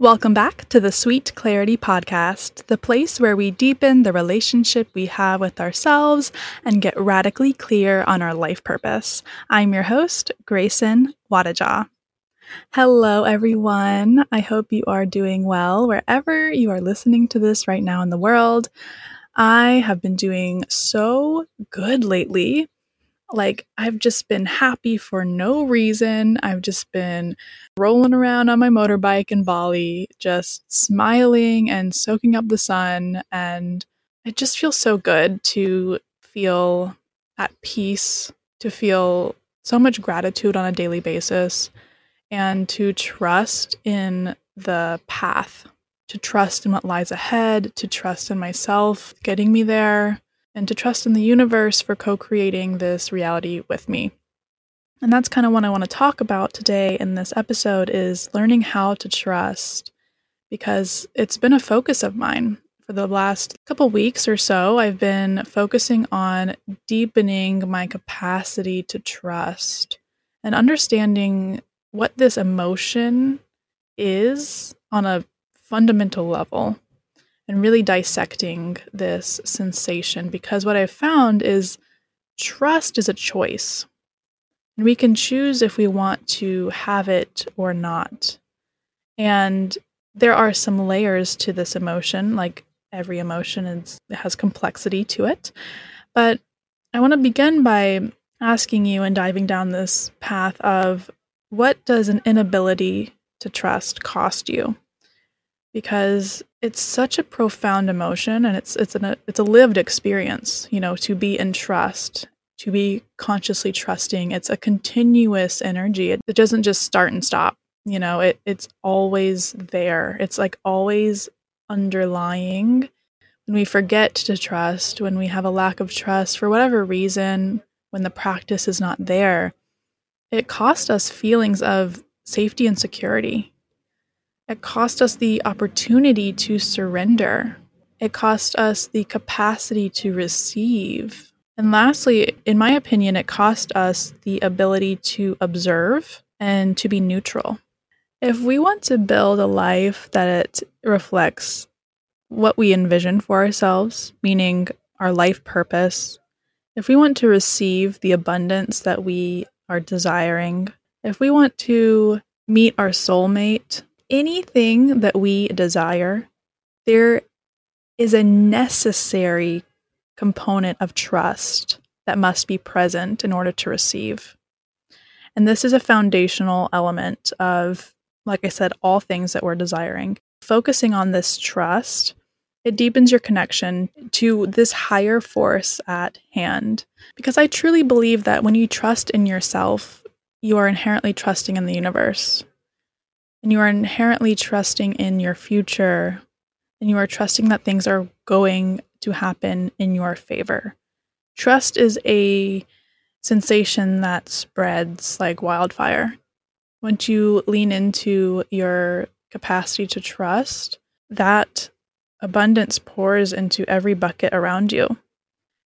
Welcome back to the Sweet Clarity Podcast, the place where we deepen the relationship we have with ourselves and get radically clear on our life purpose. I'm your host, Grayson Wadajaw. Hello, everyone. I hope you are doing well wherever you are listening to this right now in the world. I have been doing so good lately like I've just been happy for no reason. I've just been rolling around on my motorbike in Bali, just smiling and soaking up the sun. And it just feels so good to feel at peace, to feel so much gratitude on a daily basis, and to trust in the path, to trust in what lies ahead, to trust in myself getting me there, and to trust in the universe for co creating this reality with me. And that's kind of what I want to talk about today in this episode is learning how to trust because it's been a focus of mine for the last couple weeks or so. I've been focusing on deepening my capacity to trust and understanding what this emotion is on a fundamental level and really dissecting this sensation because what I've found is trust is a choice. And we can choose if we want to have it or not. And there are some layers to this emotion, like every emotion is, has complexity to it. But I want to begin by asking you and diving down this path of what does an inability to trust cost you? Because it's such a profound emotion and it's it's an it's a lived experience you know to be in trust to be consciously trusting. It's a continuous energy. It, it doesn't just start and stop you know it it's always there. It's like always underlying. When we forget to trust when we have a lack of trust for whatever reason when the practice is not there it costs us feelings of safety and security it cost us the opportunity to surrender. It cost us the capacity to receive. And lastly, in my opinion, it cost us the ability to observe and to be neutral. If we want to build a life that it reflects what we envision for ourselves, meaning our life purpose, if we want to receive the abundance that we are desiring, if we want to meet our soulmate, anything that we desire, there is a necessary component of trust that must be present in order to receive. And this is a foundational element of, like I said, all things that we're desiring. Focusing on this trust, it deepens your connection to this higher force at hand. Because I truly believe that when you trust in yourself, you are inherently trusting in the universe and you are inherently trusting in your future and you are trusting that things are going to happen in your favor. Trust is a sensation that spreads like wildfire. Once you lean into your capacity to trust, that abundance pours into every bucket around you.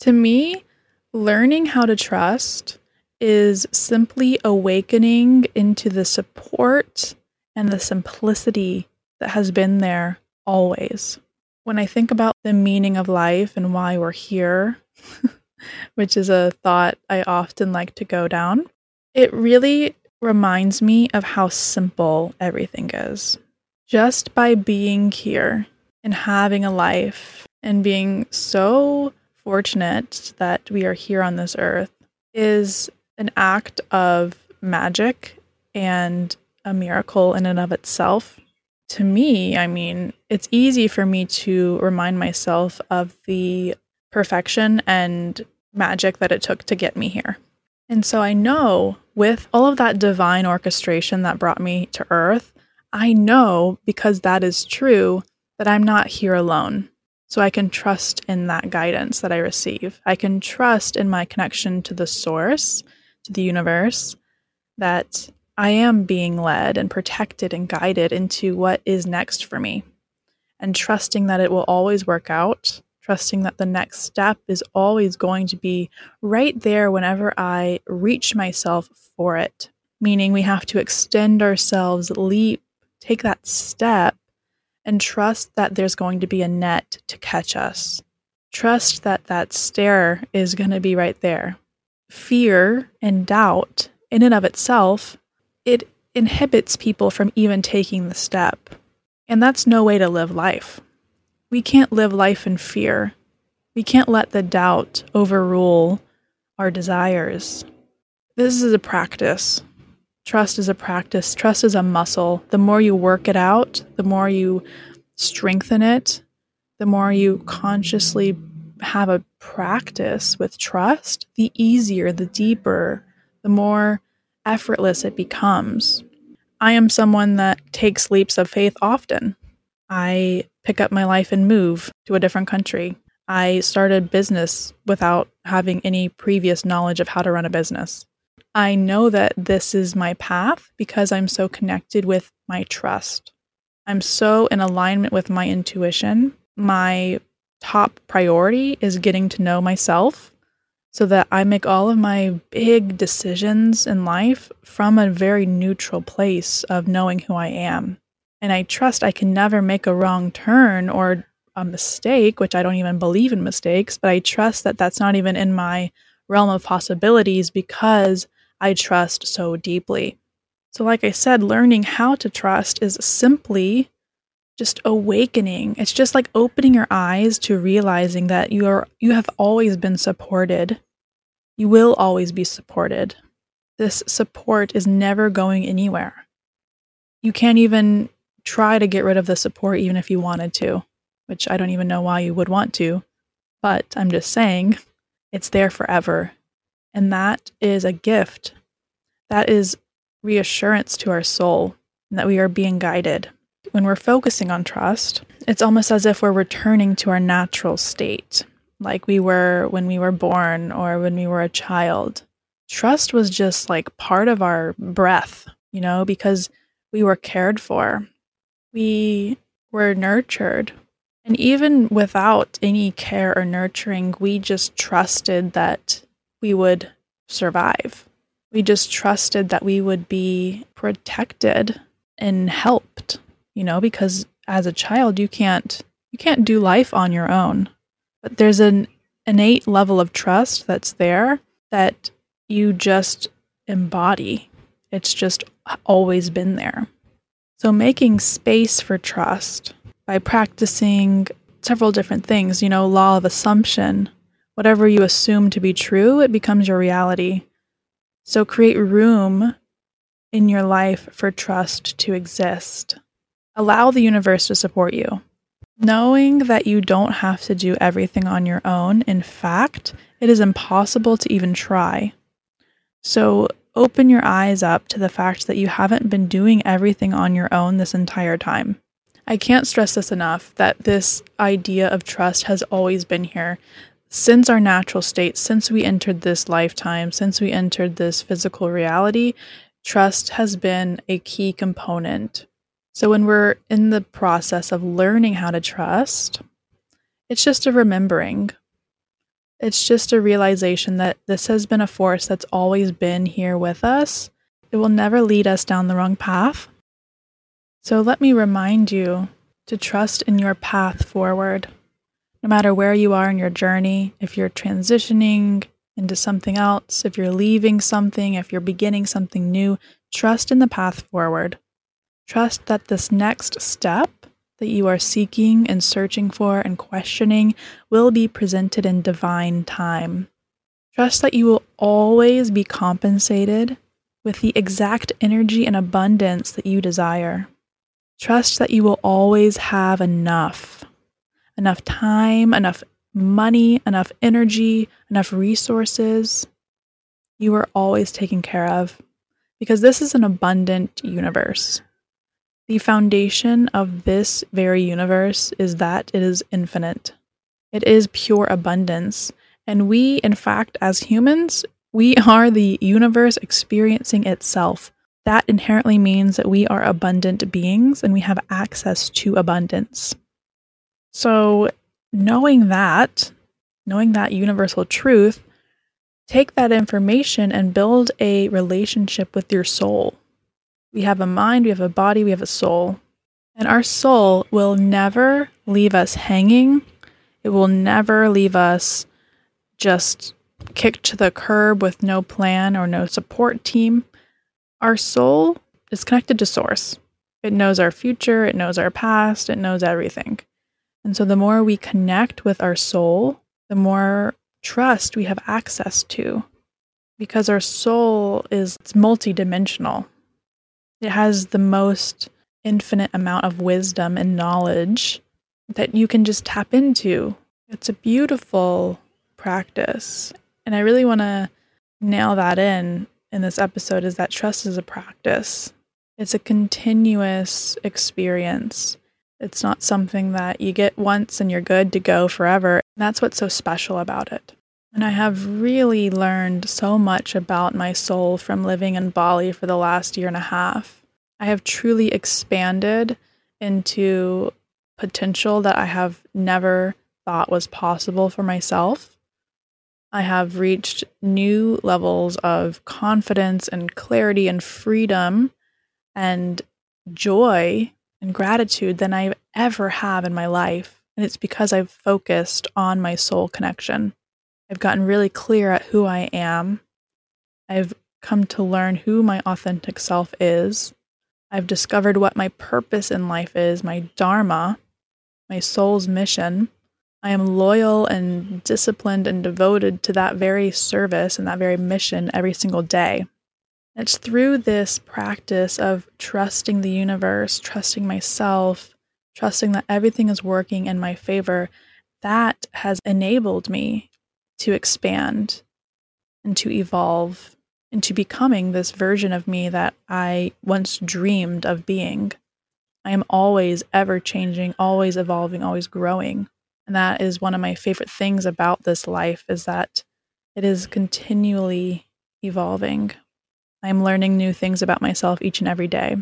To me, learning how to trust is simply awakening into the support and the simplicity that has been there always. When I think about the meaning of life and why we're here, which is a thought I often like to go down, it really reminds me of how simple everything is. Just by being here and having a life and being so fortunate that we are here on this earth is an act of magic and a miracle in and of itself. To me, I mean, it's easy for me to remind myself of the perfection and magic that it took to get me here. And so I know with all of that divine orchestration that brought me to earth, I know because that is true that I'm not here alone. So I can trust in that guidance that I receive. I can trust in my connection to the source, to the universe, that I am being led and protected and guided into what is next for me, and trusting that it will always work out, trusting that the next step is always going to be right there whenever I reach myself for it. Meaning, we have to extend ourselves, leap take that step and trust that there's going to be a net to catch us. Trust that that stair is going to be right there. Fear and doubt, in and of itself, it inhibits people from even taking the step. And that's no way to live life. We can't live life in fear. We can't let the doubt overrule our desires. This is a practice. Trust is a practice. Trust is a muscle. The more you work it out, the more you strengthen it, the more you consciously have a practice with trust, the easier, the deeper, the more effortless it becomes. I am someone that takes leaps of faith often. I pick up my life and move to a different country. I started business without having any previous knowledge of how to run a business. I know that this is my path because I'm so connected with my trust. I'm so in alignment with my intuition. My top priority is getting to know myself so that I make all of my big decisions in life from a very neutral place of knowing who I am. And I trust I can never make a wrong turn or a mistake, which I don't even believe in mistakes, but I trust that that's not even in my realm of possibilities because I trust so deeply. So, like I said, learning how to trust is simply just awakening. It's just like opening your eyes to realizing that you are you have always been supported. You will always be supported. This support is never going anywhere. You can't even try to get rid of the support even if you wanted to, which I don't even know why you would want to, but I'm just saying it's there forever. And that is a gift. That is reassurance to our soul that we are being guided. When we're focusing on trust, it's almost as if we're returning to our natural state, like we were when we were born or when we were a child. Trust was just like part of our breath, you know, because we were cared for. We were nurtured. And even without any care or nurturing, we just trusted that we would survive. We just trusted that we would be protected and helped, you know, because as a child you can't you can't do life on your own. But there's an innate level of trust that's there that you just embody. It's just always been there. So making space for trust by practicing several different things, you know, law of assumption, Whatever you assume to be true, it becomes your reality. So create room in your life for trust to exist. Allow the universe to support you. Knowing that you don't have to do everything on your own, in fact, it is impossible to even try. So open your eyes up to the fact that you haven't been doing everything on your own this entire time. I can't stress this enough that this idea of trust has always been here since our natural state, since we entered this lifetime, since we entered this physical reality, trust has been a key component. So when we're in the process of learning how to trust, it's just a remembering. It's just a realization that this has been a force that's always been here with us. It will never lead us down the wrong path. So let me remind you to trust in your path forward no matter where you are in your journey, if you're transitioning into something else, if you're leaving something, if you're beginning something new, trust in the path forward. Trust that this next step that you are seeking and searching for and questioning will be presented in divine time. Trust that you will always be compensated with the exact energy and abundance that you desire. Trust that you will always have enough enough time, enough money, enough energy, enough resources, you are always taken care of because this is an abundant universe. The foundation of this very universe is that it is infinite. It is pure abundance. And we, in fact, as humans, we are the universe experiencing itself. That inherently means that we are abundant beings and we have access to abundance. So, knowing that, knowing that universal truth, take that information and build a relationship with your soul. We have a mind, we have a body, we have a soul. And our soul will never leave us hanging. It will never leave us just kicked to the curb with no plan or no support team. Our soul is connected to source. It knows our future, it knows our past, it knows everything. And so the more we connect with our soul, the more trust we have access to because our soul is multidimensional. It has the most infinite amount of wisdom and knowledge that you can just tap into. It's a beautiful practice. And I really want to nail that in in this episode is that trust is a practice. It's a continuous experience. It's not something that you get once and you're good to go forever. That's what's so special about it. And I have really learned so much about my soul from living in Bali for the last year and a half. I have truly expanded into potential that I have never thought was possible for myself. I have reached new levels of confidence and clarity and freedom and joy and gratitude than I ever have in my life. And it's because I've focused on my soul connection. I've gotten really clear at who I am. I've come to learn who my authentic self is. I've discovered what my purpose in life is, my dharma, my soul's mission. I am loyal and disciplined and devoted to that very service and that very mission every single day. It's through this practice of trusting the universe, trusting myself, trusting that everything is working in my favor that has enabled me to expand and to evolve into becoming this version of me that I once dreamed of being. I am always ever changing, always evolving, always growing. And that is one of my favorite things about this life is that it is continually evolving. I'm learning new things about myself each and every day.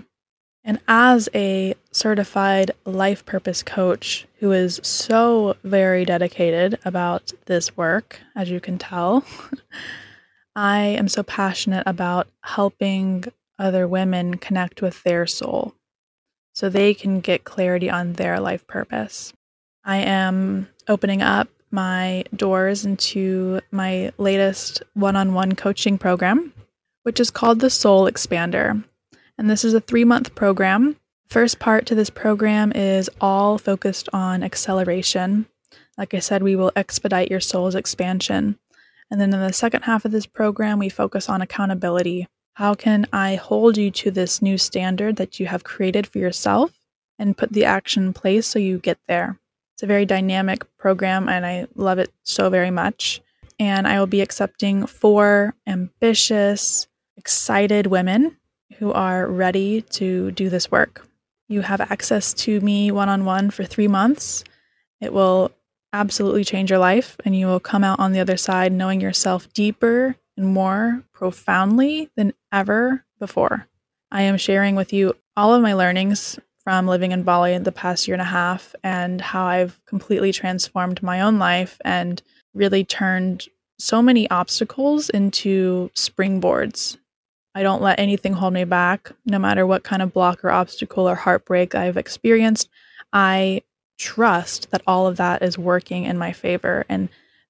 And as a certified life purpose coach who is so very dedicated about this work, as you can tell, I am so passionate about helping other women connect with their soul so they can get clarity on their life purpose. I am opening up my doors into my latest one on one coaching program, which is called the Soul Expander and this is a three month program. First part to this program is all focused on acceleration. Like I said, we will expedite your soul's expansion. And then in the second half of this program, we focus on accountability. How can I hold you to this new standard that you have created for yourself and put the action in place so you get there? It's a very dynamic program and I love it so very much. And I will be accepting four ambitious, excited women who are ready to do this work. You have access to me one on one for three months. It will absolutely change your life, and you will come out on the other side knowing yourself deeper and more profoundly than ever before. I am sharing with you all of my learnings from living in Bali in the past year and a half and how I've completely transformed my own life and really turned so many obstacles into springboards I don't let anything hold me back, no matter what kind of block or obstacle or heartbreak I've experienced. I trust that all of that is working in my favor. And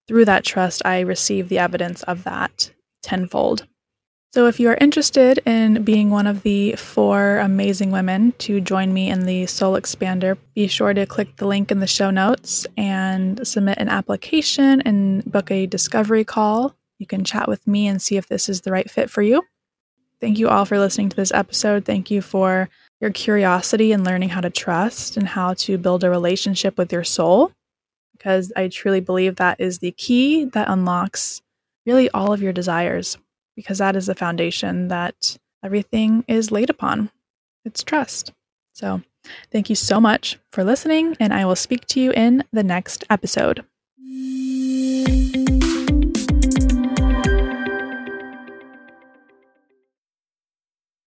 through that trust, I receive the evidence of that tenfold. So, if you are interested in being one of the four amazing women to join me in the Soul Expander, be sure to click the link in the show notes and submit an application and book a discovery call. You can chat with me and see if this is the right fit for you. Thank you all for listening to this episode. Thank you for your curiosity and learning how to trust and how to build a relationship with your soul, because I truly believe that is the key that unlocks really all of your desires, because that is the foundation that everything is laid upon. It's trust. So, thank you so much for listening, and I will speak to you in the next episode.